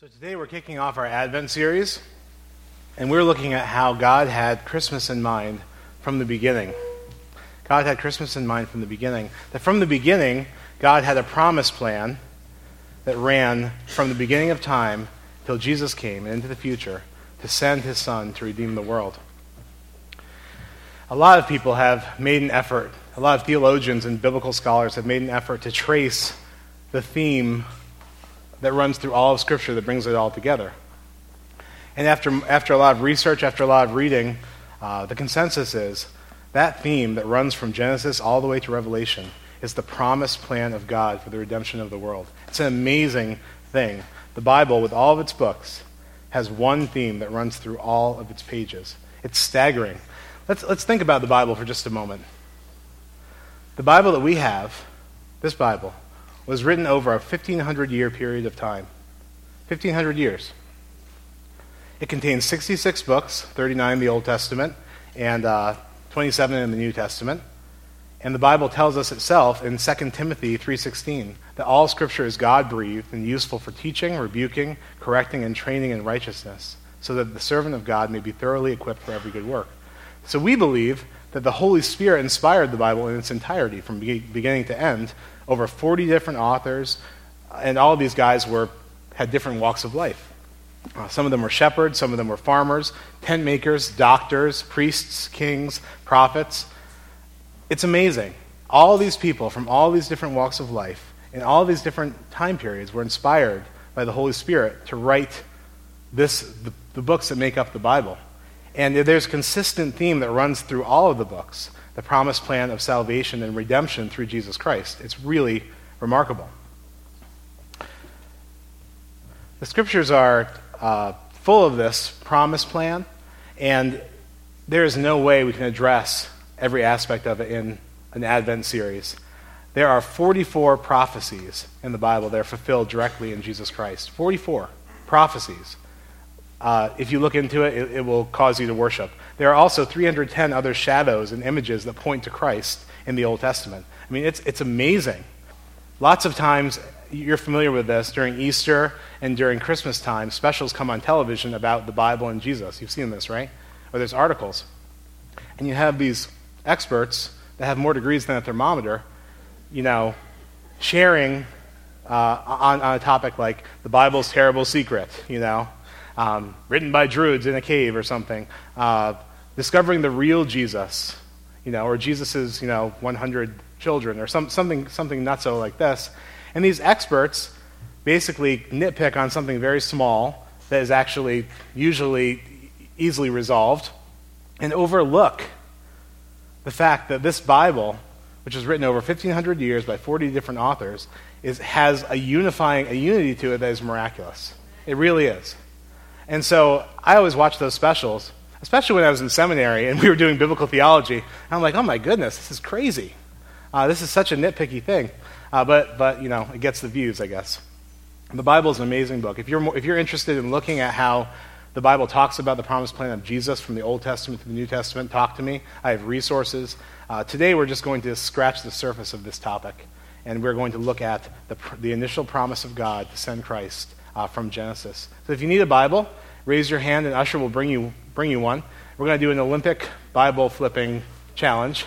So today we're kicking off our Advent series, and we're looking at how God had Christmas in mind from the beginning. God had Christmas in mind from the beginning. That from the beginning, God had a promise plan that ran from the beginning of time till Jesus came into the future to send his son to redeem the world. A lot of people have made an effort, a lot of theologians and biblical scholars have made an effort to trace the theme that runs through all of Scripture that brings it all together. And after, after a lot of research, after a lot of reading, uh, the consensus is that theme that runs from Genesis all the way to Revelation is the promised plan of God for the redemption of the world. It's an amazing thing. The Bible, with all of its books, has one theme that runs through all of its pages. It's staggering. Let's, let's think about the Bible for just a moment. The Bible that we have, this Bible, was written over a 1,500 year period of time. 1,500 years. It contains 66 books, 39 in the Old Testament, and uh, 27 in the New Testament. And the Bible tells us itself in 2 Timothy 3:16 that all scripture is God-breathed and useful for teaching, rebuking, correcting and training in righteousness, so that the servant of God may be thoroughly equipped for every good work. So we believe that the Holy Spirit inspired the Bible in its entirety from beginning to end over 40 different authors, and all of these guys were, had different walks of life. Uh, some of them were shepherds, some of them were farmers, tent makers, doctors, priests, kings, prophets. It's amazing. All these people from all these different walks of life in all these different time periods were inspired by the Holy Spirit to write this, the, the books that make up the Bible. And there's a consistent theme that runs through all of the books the promised plan of salvation and redemption through Jesus Christ. It's really remarkable. The scriptures are uh, full of this promised plan, and there is no way we can address every aspect of it in an Advent series. There are 44 prophecies in the Bible that are fulfilled directly in Jesus Christ. 44 prophecies. Uh, if you look into it, it, it will cause you to worship. There are also 310 other shadows and images that point to Christ in the Old Testament. I mean, it's, it's amazing. Lots of times, you're familiar with this, during Easter and during Christmas time, specials come on television about the Bible and Jesus. You've seen this, right? Or there's articles. And you have these experts that have more degrees than a thermometer, you know, sharing uh, on, on a topic like the Bible's terrible secret, you know, um, written by Druids in a cave or something, uh, discovering the real Jesus, you know, or Jesus's, you know, 100 children, or some, something, something not so like this. And these experts basically nitpick on something very small that is actually usually easily resolved and overlook the fact that this Bible, which was written over 1,500 years by 40 different authors, is, has a unifying, a unity to it that is miraculous. It really is. And so I always watch those specials, especially when I was in seminary and we were doing biblical theology. And I'm like, oh my goodness, this is crazy. Uh, this is such a nitpicky thing. Uh, but, but, you know, it gets the views, I guess. The Bible is an amazing book. If you're, more, if you're interested in looking at how the Bible talks about the promised plan of Jesus from the Old Testament to the New Testament, talk to me. I have resources. Uh, today, we're just going to scratch the surface of this topic, and we're going to look at the, the initial promise of God to send Christ uh, from Genesis. So if you need a Bible, raise your hand and Usher will bring you, bring you one. We're going to do an Olympic Bible flipping challenge.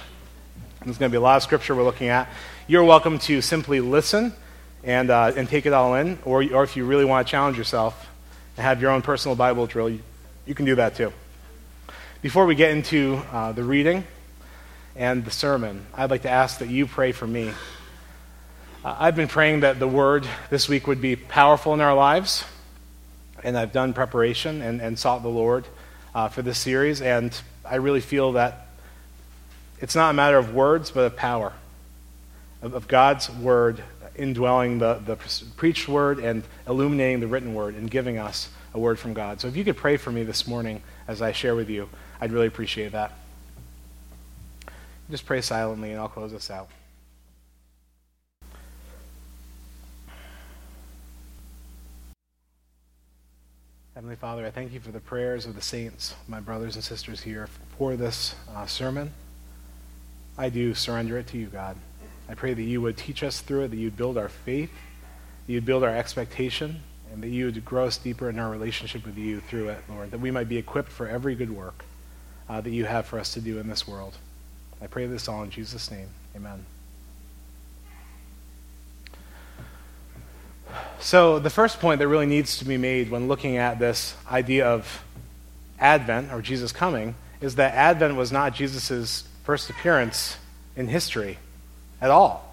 There's going to be a lot of scripture we're looking at. You're welcome to simply listen and, uh, and take it all in, or, or if you really want to challenge yourself and have your own personal Bible drill, you, you can do that too. Before we get into uh, the reading and the sermon, I'd like to ask that you pray for me I've been praying that the word this week would be powerful in our lives, and I've done preparation and, and sought the Lord uh, for this series, and I really feel that it's not a matter of words, but of power, of, of God's word indwelling the, the preached word and illuminating the written word and giving us a word from God. So if you could pray for me this morning as I share with you, I'd really appreciate that. Just pray silently, and I'll close this out. Heavenly Father, I thank you for the prayers of the saints, my brothers and sisters here, for this uh, sermon. I do surrender it to you, God. I pray that you would teach us through it, that you'd build our faith, that you'd build our expectation, and that you would grow us deeper in our relationship with you through it, Lord, that we might be equipped for every good work uh, that you have for us to do in this world. I pray this all in Jesus' name. Amen. So, the first point that really needs to be made when looking at this idea of Advent or Jesus coming is that Advent was not Jesus' first appearance in history at all.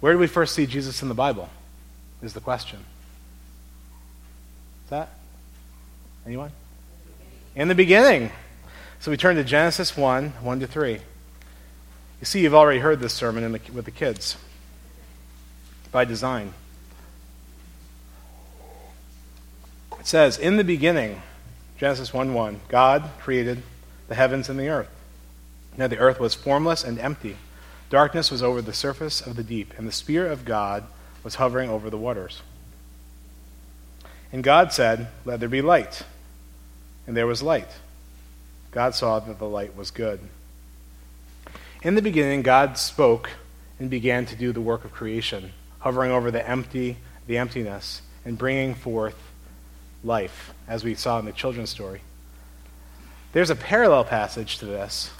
Where do we first see Jesus in the Bible? Is the question. Is that? Anyone? In the beginning. So we turn to Genesis 1 1 to 3. You see, you've already heard this sermon the, with the kids by design. It says, In the beginning, Genesis 1 1, God created the heavens and the earth. Now the earth was formless and empty. Darkness was over the surface of the deep, and the Spirit of God was hovering over the waters. And God said, Let there be light. And there was light. God saw that the light was good. In the beginning, God spoke and began to do the work of creation, hovering over the empty, the emptiness, and bringing forth life, as we saw in the children's story. There's a parallel passage to this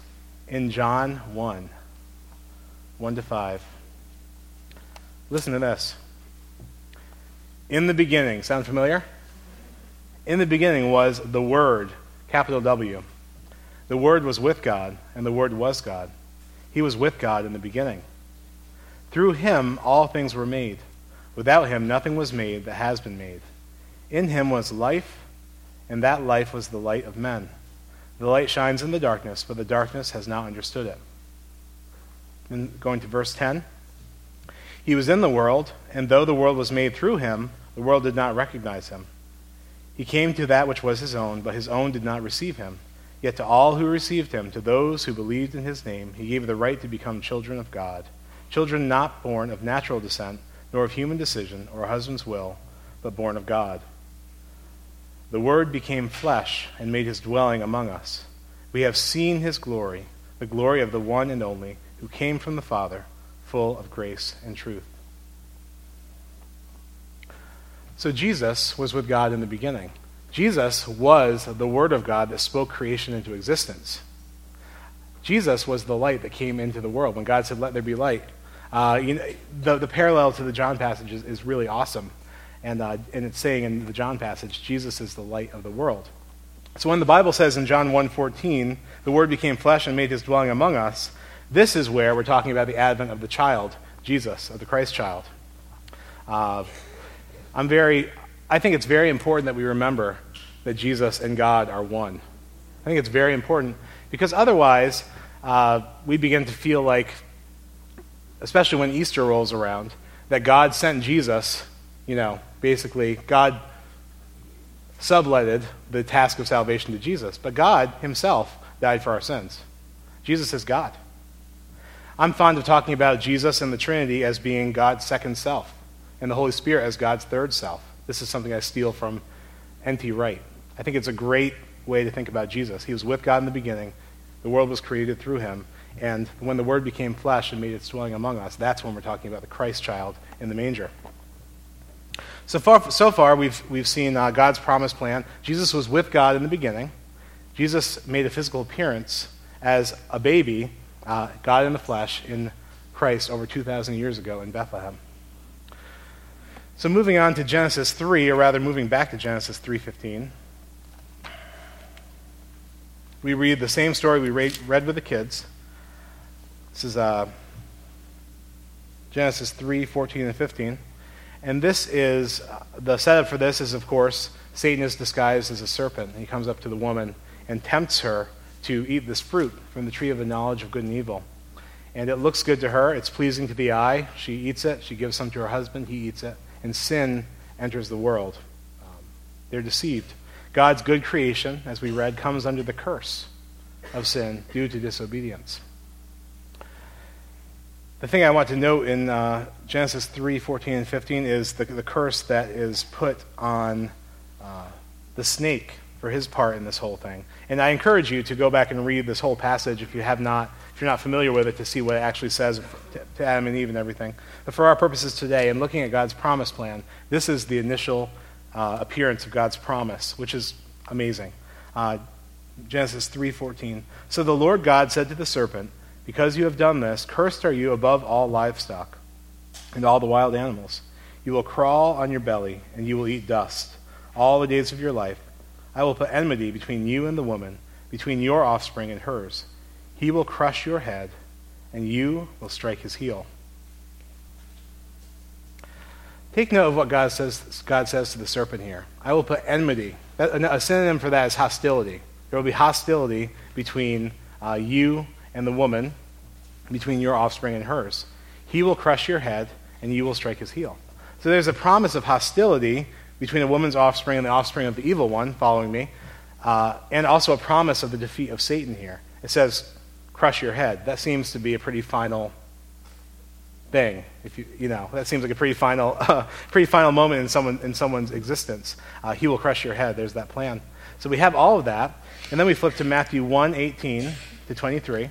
in John 1 1 to 5. Listen to this. In the beginning, sound familiar? In the beginning was the Word, capital W. The Word was with God, and the Word was God. He was with God in the beginning. Through him all things were made. Without him nothing was made that has been made. In him was life, and that life was the light of men. The light shines in the darkness, but the darkness has not understood it. And going to verse 10. He was in the world, and though the world was made through him, the world did not recognize him. He came to that which was his own, but his own did not receive him. Yet to all who received him, to those who believed in his name, he gave the right to become children of God. Children not born of natural descent, nor of human decision or a husband's will, but born of God. The Word became flesh and made his dwelling among us. We have seen his glory, the glory of the one and only, who came from the Father, full of grace and truth. So Jesus was with God in the beginning. Jesus was the Word of God that spoke creation into existence. Jesus was the light that came into the world. When God said, Let there be light, uh, you know, the, the parallel to the John passage is, is really awesome. And, uh, and it's saying in the John passage, Jesus is the light of the world. So when the Bible says in John 1.14, the Word became flesh and made his dwelling among us, this is where we're talking about the advent of the child, Jesus, of the Christ child. Uh, I'm very, I think it's very important that we remember that Jesus and God are one. I think it's very important because otherwise uh, we begin to feel like, especially when Easter rolls around, that God sent Jesus, you know, basically, God subletted the task of salvation to Jesus. But God Himself died for our sins. Jesus is God. I'm fond of talking about Jesus and the Trinity as being God's second self, and the Holy Spirit as God's third self. This is something I steal from N.T. Wright. I think it's a great way to think about Jesus. He was with God in the beginning, the world was created through him, and when the Word became flesh and made its dwelling among us, that's when we're talking about the Christ child in the manger. So far, so far we've, we've seen uh, God's promise plan. Jesus was with God in the beginning. Jesus made a physical appearance as a baby, uh, God in the flesh, in Christ over 2,000 years ago in Bethlehem. So moving on to Genesis 3, or rather moving back to Genesis 3.15, we read the same story we read with the kids. This is uh, Genesis 3 14 and 15. And this is the setup for this is, of course, Satan is disguised as a serpent. He comes up to the woman and tempts her to eat this fruit from the tree of the knowledge of good and evil. And it looks good to her. It's pleasing to the eye. She eats it. She gives some to her husband. He eats it. And sin enters the world. Um, they're deceived. God's good creation, as we read, comes under the curse of sin due to disobedience. The thing I want to note in uh, Genesis 3 14 and 15 is the, the curse that is put on uh, the snake for his part in this whole thing. And I encourage you to go back and read this whole passage if you have not, if you're not familiar with it, to see what it actually says to Adam and Eve and everything. But for our purposes today, and looking at God's promise plan, this is the initial uh, appearance of God's promise, which is amazing. Uh, Genesis 3:14. So the Lord God said to the serpent, "Because you have done this, cursed are you above all livestock and all the wild animals. You will crawl on your belly, and you will eat dust all the days of your life. I will put enmity between you and the woman, between your offspring and hers. He will crush your head, and you will strike his heel." Take note of what God says, God says to the serpent here. I will put enmity. A synonym for that is hostility. There will be hostility between uh, you and the woman, between your offspring and hers. He will crush your head, and you will strike his heel. So there's a promise of hostility between a woman's offspring and the offspring of the evil one, following me, uh, and also a promise of the defeat of Satan here. It says, crush your head. That seems to be a pretty final thing. If you, you know, that seems like a pretty final, uh, pretty final moment in, someone, in someone's existence. Uh, he will crush your head. There's that plan. So we have all of that. And then we flip to Matthew 1 18 to 23.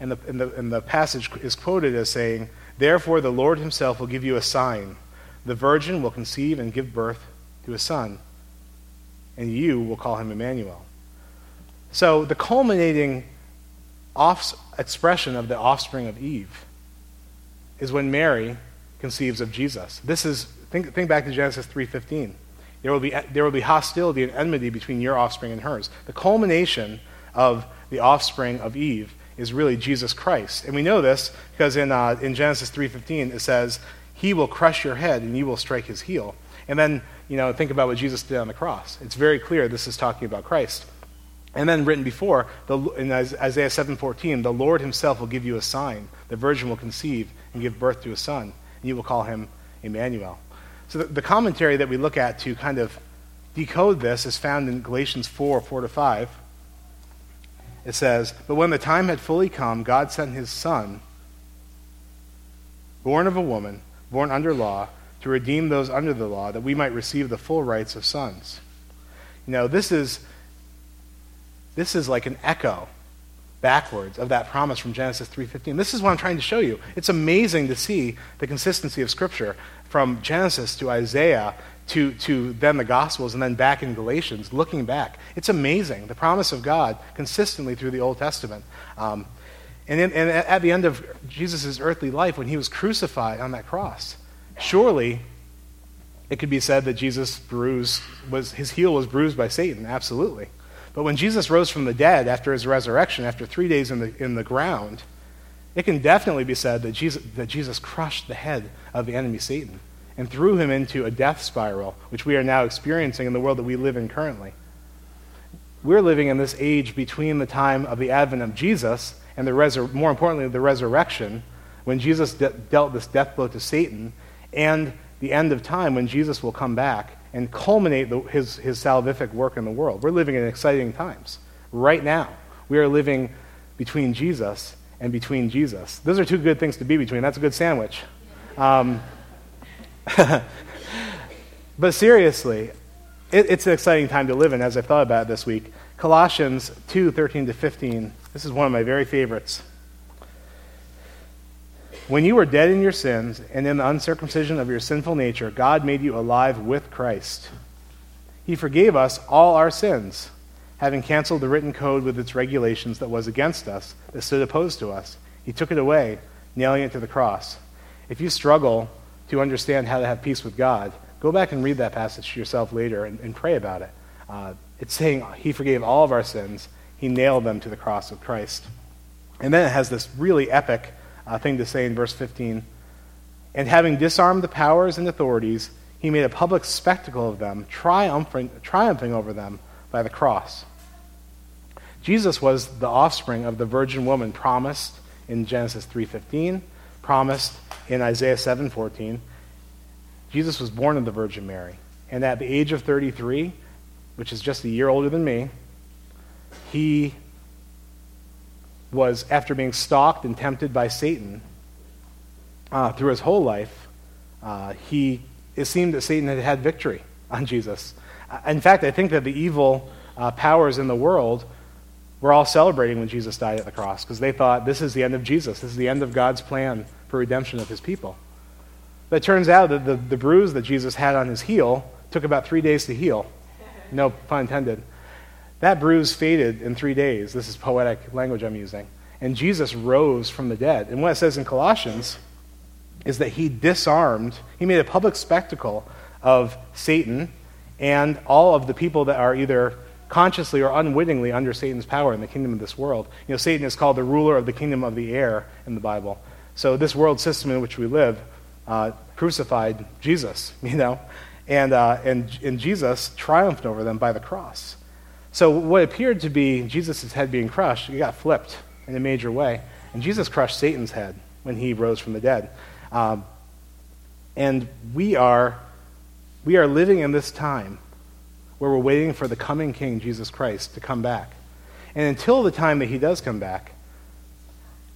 And the, and, the, and the passage is quoted as saying, Therefore the Lord himself will give you a sign. The virgin will conceive and give birth to a son, and you will call him Emmanuel. So the culminating off- expression of the offspring of Eve is when Mary conceives of Jesus. This is think, think back to Genesis 3:15. There will, be, there will be hostility and enmity between your offspring and hers. The culmination of the offspring of Eve is really Jesus Christ. And we know this because in, uh, in Genesis 3.15 it says, he will crush your head and you will strike his heel. And then, you know, think about what Jesus did on the cross. It's very clear this is talking about Christ. And then written before, the, in Isaiah 7.14, the Lord himself will give you a sign. The virgin will conceive and give birth to a son, and you will call him Emmanuel. So the, the commentary that we look at to kind of decode this is found in Galatians 4 4 to 5. It says, But when the time had fully come, God sent his Son, born of a woman, born under law, to redeem those under the law, that we might receive the full rights of sons. You know, this is, this is like an echo backwards of that promise from Genesis 3:15. This is what I'm trying to show you. It's amazing to see the consistency of scripture from Genesis to Isaiah to, to then the Gospels and then back in Galatians, looking back. It's amazing, the promise of God consistently through the Old Testament. Um, and, in, and at the end of Jesus' earthly life, when he was crucified on that cross, surely it could be said that Jesus bruised, was, his heel was bruised by Satan, absolutely. But when Jesus rose from the dead after his resurrection, after three days in the, in the ground, it can definitely be said that Jesus, that Jesus crushed the head of the enemy Satan and threw him into a death spiral, which we are now experiencing in the world that we live in currently. We're living in this age between the time of the advent of Jesus and the resur- more importantly, the resurrection, when Jesus de- dealt this death blow to Satan, and the end of time when Jesus will come back and culminate the, his, his salvific work in the world. We're living in exciting times. Right now, we are living between Jesus and between Jesus. Those are two good things to be between. That's a good sandwich. Um, but seriously, it, it's an exciting time to live in as I thought about it this week. Colossians 2 13 to 15. This is one of my very favorites. When you were dead in your sins and in the uncircumcision of your sinful nature, God made you alive with Christ. He forgave us all our sins, having canceled the written code with its regulations that was against us, that stood opposed to us. He took it away, nailing it to the cross. If you struggle to understand how to have peace with God, go back and read that passage to yourself later and, and pray about it. Uh, it's saying He forgave all of our sins, He nailed them to the cross of Christ. And then it has this really epic uh, thing to say in verse 15. And having disarmed the powers and authorities, he made a public spectacle of them, triumphing, triumphing over them by the cross. Jesus was the offspring of the virgin woman promised in Genesis 3:15, promised in Isaiah 7:14. Jesus was born of the Virgin Mary, and at the age of 33, which is just a year older than me, he was after being stalked and tempted by Satan uh, through his whole life, uh, he it seemed that Satan had had victory on Jesus. Uh, in fact, I think that the evil uh, powers in the world were all celebrating when Jesus died at the cross because they thought this is the end of Jesus. This is the end of God's plan for redemption of his people. But it turns out that the, the bruise that Jesus had on his heel took about three days to heal. No pun intended. That bruise faded in three days. This is poetic language I'm using. And Jesus rose from the dead. And what it says in Colossians is that he disarmed, he made a public spectacle of Satan and all of the people that are either consciously or unwittingly under Satan's power in the kingdom of this world. You know, Satan is called the ruler of the kingdom of the air in the Bible. So this world system in which we live uh, crucified Jesus, you know, and, uh, and, and Jesus triumphed over them by the cross. So what appeared to be Jesus' head being crushed, it got flipped in a major way. And Jesus crushed Satan's head when he rose from the dead. Um, and we are, we are living in this time where we're waiting for the coming King, Jesus Christ, to come back. And until the time that he does come back,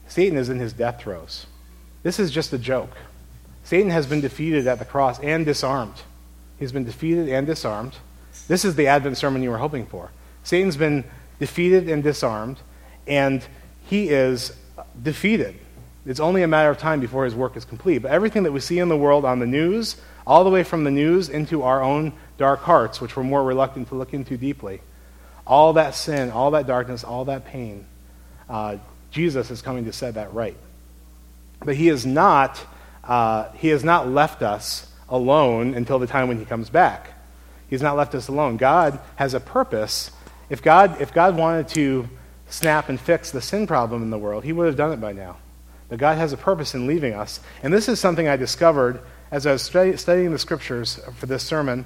Satan is in his death throes. This is just a joke. Satan has been defeated at the cross and disarmed. He's been defeated and disarmed. This is the Advent sermon you were hoping for. Satan's been defeated and disarmed, and he is defeated. It's only a matter of time before his work is complete. But everything that we see in the world on the news, all the way from the news into our own dark hearts, which we're more reluctant to look into deeply, all that sin, all that darkness, all that pain, uh, Jesus is coming to set that right. But he is not, uh, he has not left us alone until the time when he comes back. He's not left us alone. God has a purpose. If God, if God wanted to snap and fix the sin problem in the world, he would have done it by now. But God has a purpose in leaving us. And this is something I discovered as I was studying the scriptures for this sermon.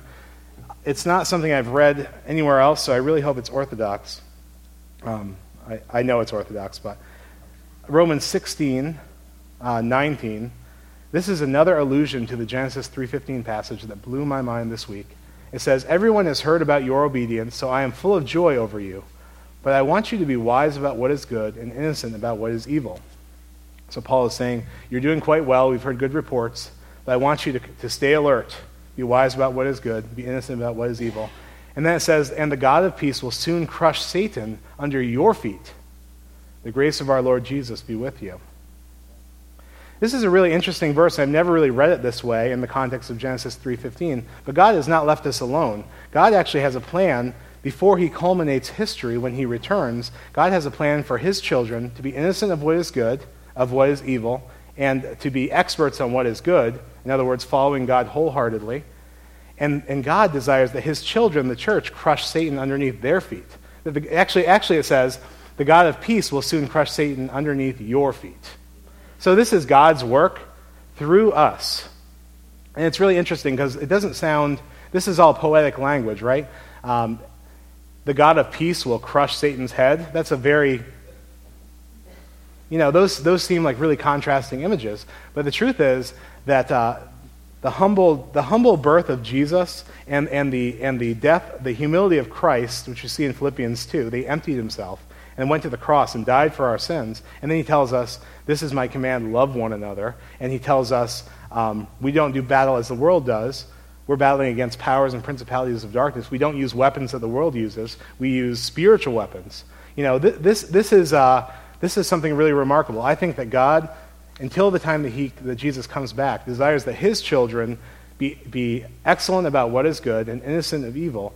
It's not something I've read anywhere else, so I really hope it's orthodox. Um, I, I, know it's orthodox, but Romans 16, uh, 19. This is another allusion to the Genesis 3:15 passage that blew my mind this week. It says, "Everyone has heard about your obedience, so I am full of joy over you. But I want you to be wise about what is good and innocent about what is evil." So Paul is saying, You're doing quite well. We've heard good reports. But I want you to, to stay alert, be wise about what is good, be innocent about what is evil. And then it says, And the God of peace will soon crush Satan under your feet. The grace of our Lord Jesus be with you. This is a really interesting verse. I've never really read it this way in the context of Genesis 3:15. But God has not left us alone. God actually has a plan before he culminates history when he returns. God has a plan for his children to be innocent of what is good of what is evil and to be experts on what is good. In other words, following God wholeheartedly. And, and God desires that his children, the church, crush Satan underneath their feet. That Actually, actually, it says, the God of peace will soon crush Satan underneath your feet. So this is God's work through us. And it's really interesting because it doesn't sound, this is all poetic language, right? Um, the God of peace will crush Satan's head. That's a very you know, those, those seem like really contrasting images. But the truth is that uh, the, humble, the humble birth of Jesus and, and, the, and the death, the humility of Christ, which you see in Philippians 2, they emptied himself and went to the cross and died for our sins. And then he tells us, This is my command, love one another. And he tells us, um, We don't do battle as the world does. We're battling against powers and principalities of darkness. We don't use weapons that the world uses, we use spiritual weapons. You know, th- this, this is. Uh, this is something really remarkable. I think that God, until the time that, he, that Jesus comes back, desires that his children be, be excellent about what is good and innocent of evil.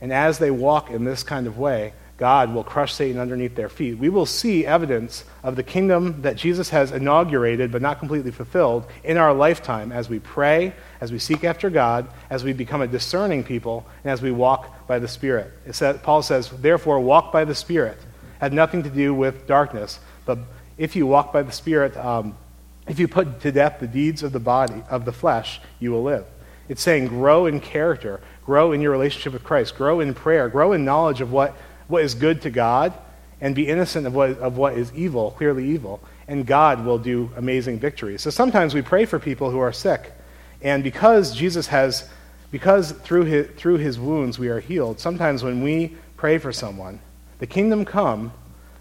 And as they walk in this kind of way, God will crush Satan underneath their feet. We will see evidence of the kingdom that Jesus has inaugurated but not completely fulfilled in our lifetime as we pray, as we seek after God, as we become a discerning people, and as we walk by the Spirit. Says, Paul says, Therefore, walk by the Spirit. Had nothing to do with darkness, but if you walk by the Spirit, um, if you put to death the deeds of the body, of the flesh, you will live. It's saying grow in character, grow in your relationship with Christ, grow in prayer, grow in knowledge of what what is good to God and be innocent of what, of what is evil, clearly evil, and God will do amazing victories. So sometimes we pray for people who are sick, and because Jesus has, because through his, through his wounds we are healed, sometimes when we pray for someone, the kingdom come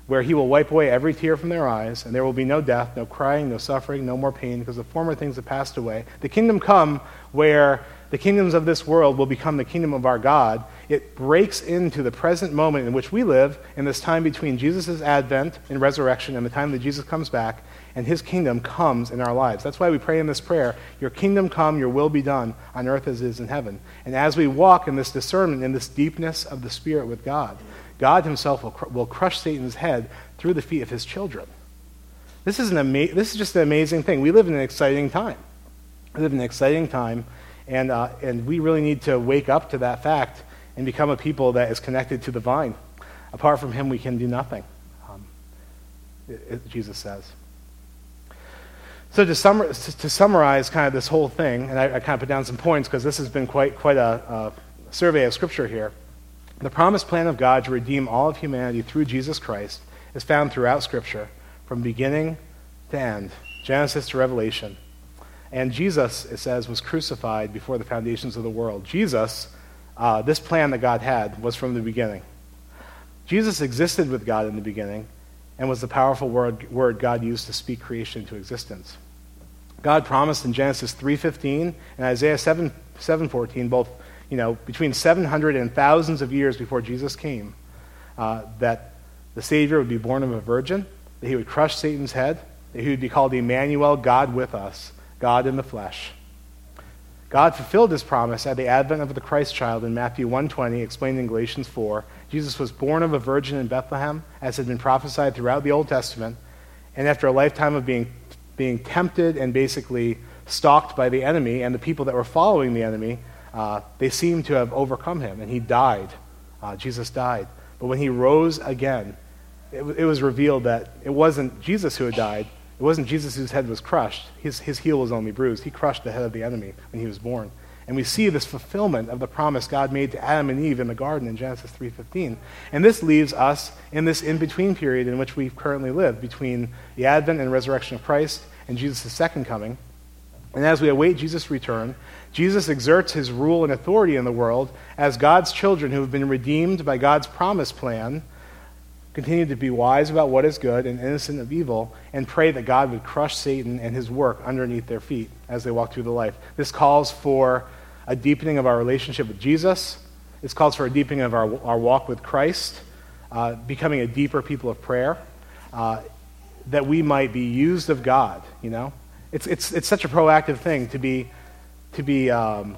where he will wipe away every tear from their eyes, and there will be no death, no crying, no suffering, no more pain, because the former things have passed away. The kingdom come where the kingdoms of this world will become the kingdom of our God, it breaks into the present moment in which we live, in this time between Jesus' advent and resurrection and the time that Jesus comes back, and his kingdom comes in our lives. That's why we pray in this prayer Your kingdom come, your will be done on earth as it is in heaven. And as we walk in this discernment, in this deepness of the Spirit with God, God himself will, cr- will crush Satan's head through the feet of his children. This is, an ama- this is just an amazing thing. We live in an exciting time. We live in an exciting time and, uh, and we really need to wake up to that fact and become a people that is connected to the vine. Apart from him, we can do nothing, um, it, it, Jesus says. So to, summa- to, summarize kind of this whole thing, and I, I kind of put down some points because this has been quite, quite a, a survey of Scripture here. The promised plan of God to redeem all of humanity through Jesus Christ is found throughout Scripture, from beginning to end, Genesis to Revelation. And Jesus, it says, was crucified before the foundations of the world. Jesus, uh, this plan that God had, was from the beginning. Jesus existed with God in the beginning and was the powerful word, word God used to speak creation into existence. God promised in Genesis 3.15 and Isaiah 7, 7.14, both you know, between 700 and thousands of years before Jesus came, uh, that the Savior would be born of a virgin, that he would crush Satan's head, that he would be called Emmanuel, God with us, God in the flesh. God fulfilled his promise at the advent of the Christ child in Matthew 1:20, explained in Galatians 4. Jesus was born of a virgin in Bethlehem, as had been prophesied throughout the Old Testament, and after a lifetime of being, being tempted and basically stalked by the enemy and the people that were following the enemy, uh, they seemed to have overcome him, and he died. Uh, Jesus died. But when he rose again, it, it was revealed that it wasn't Jesus who had died, it wasn't Jesus whose head was crushed. His, his heel was only bruised. He crushed the head of the enemy when he was born. And we see this fulfillment of the promise God made to Adam and Eve in the garden in Genesis 3:15. And this leaves us in this in-between period in which we currently live between the advent and resurrection of Christ and Jesus' second coming. And as we await Jesus' return, Jesus exerts his rule and authority in the world as God's children who have been redeemed by God's promise plan continue to be wise about what is good and innocent of evil, and pray that God would crush Satan and his work underneath their feet as they walk through the life. This calls for a deepening of our relationship with Jesus. This calls for a deepening of our, our walk with Christ, uh, becoming a deeper people of prayer, uh, that we might be used of God, you know? It's, it's, it's such a proactive thing to be, to, be, um,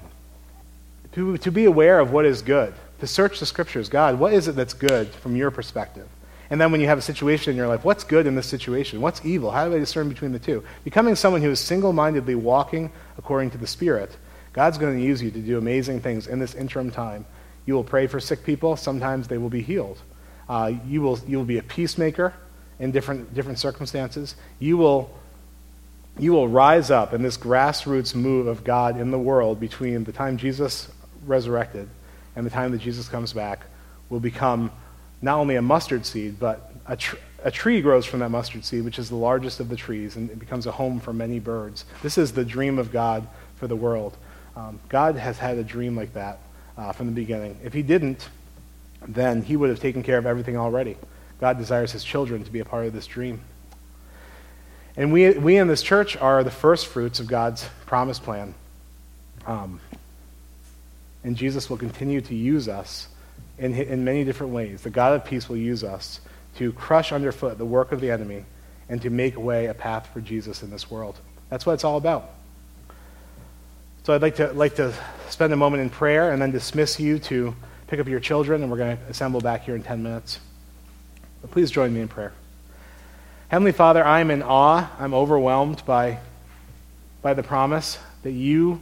to, to be aware of what is good, to search the scriptures. God, what is it that's good from your perspective? And then when you have a situation in your life, what's good in this situation? What's evil? How do I discern between the two? Becoming someone who is single mindedly walking according to the Spirit, God's going to use you to do amazing things in this interim time. You will pray for sick people, sometimes they will be healed. Uh, you, will, you will be a peacemaker in different, different circumstances. You will, you will rise up in this grassroots move of God in the world between the time Jesus resurrected and the time that Jesus comes back, will become not only a mustard seed, but a, tr- a tree grows from that mustard seed, which is the largest of the trees, and it becomes a home for many birds. This is the dream of God for the world. Um, God has had a dream like that uh, from the beginning. If He didn't, then He would have taken care of everything already. God desires His children to be a part of this dream. And we, we in this church are the first fruits of God's promised plan. Um, and Jesus will continue to use us in, in many different ways. The God of peace will use us to crush underfoot the work of the enemy and to make way a path for Jesus in this world. That's what it's all about. So I'd like to, like to spend a moment in prayer and then dismiss you to pick up your children, and we're going to assemble back here in 10 minutes. But please join me in prayer. Heavenly Father, I'm in awe. I'm overwhelmed by, by the promise that you,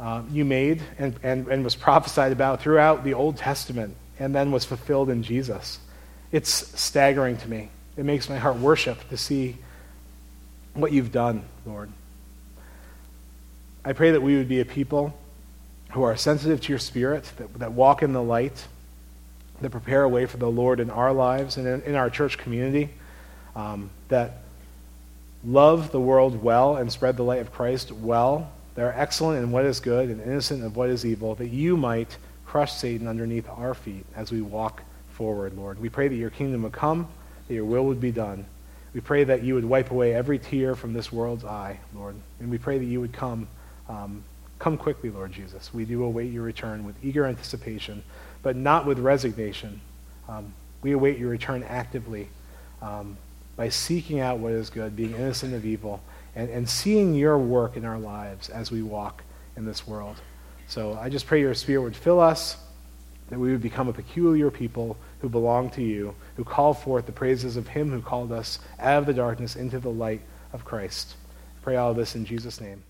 uh, you made and, and, and was prophesied about throughout the Old Testament and then was fulfilled in Jesus. It's staggering to me. It makes my heart worship to see what you've done, Lord. I pray that we would be a people who are sensitive to your spirit, that, that walk in the light, that prepare a way for the Lord in our lives and in, in our church community, um, that love the world well and spread the light of Christ well, that are excellent in what is good and innocent of what is evil, that you might crush Satan underneath our feet as we walk forward, Lord. We pray that your kingdom would come, that your will would be done. We pray that you would wipe away every tear from this world's eye, Lord. And we pray that you would come, um, come quickly, Lord Jesus. We do await your return with eager anticipation, but not with resignation. Um, we await your return actively um, by seeking out what is good, being innocent of evil, and, and seeing your work in our lives as we walk in this world. So I just pray your Spirit would fill us, that we would become a peculiar people who belong to you, who call forth the praises of him who called us out of the darkness into the light of Christ. Pray all of this in Jesus' name.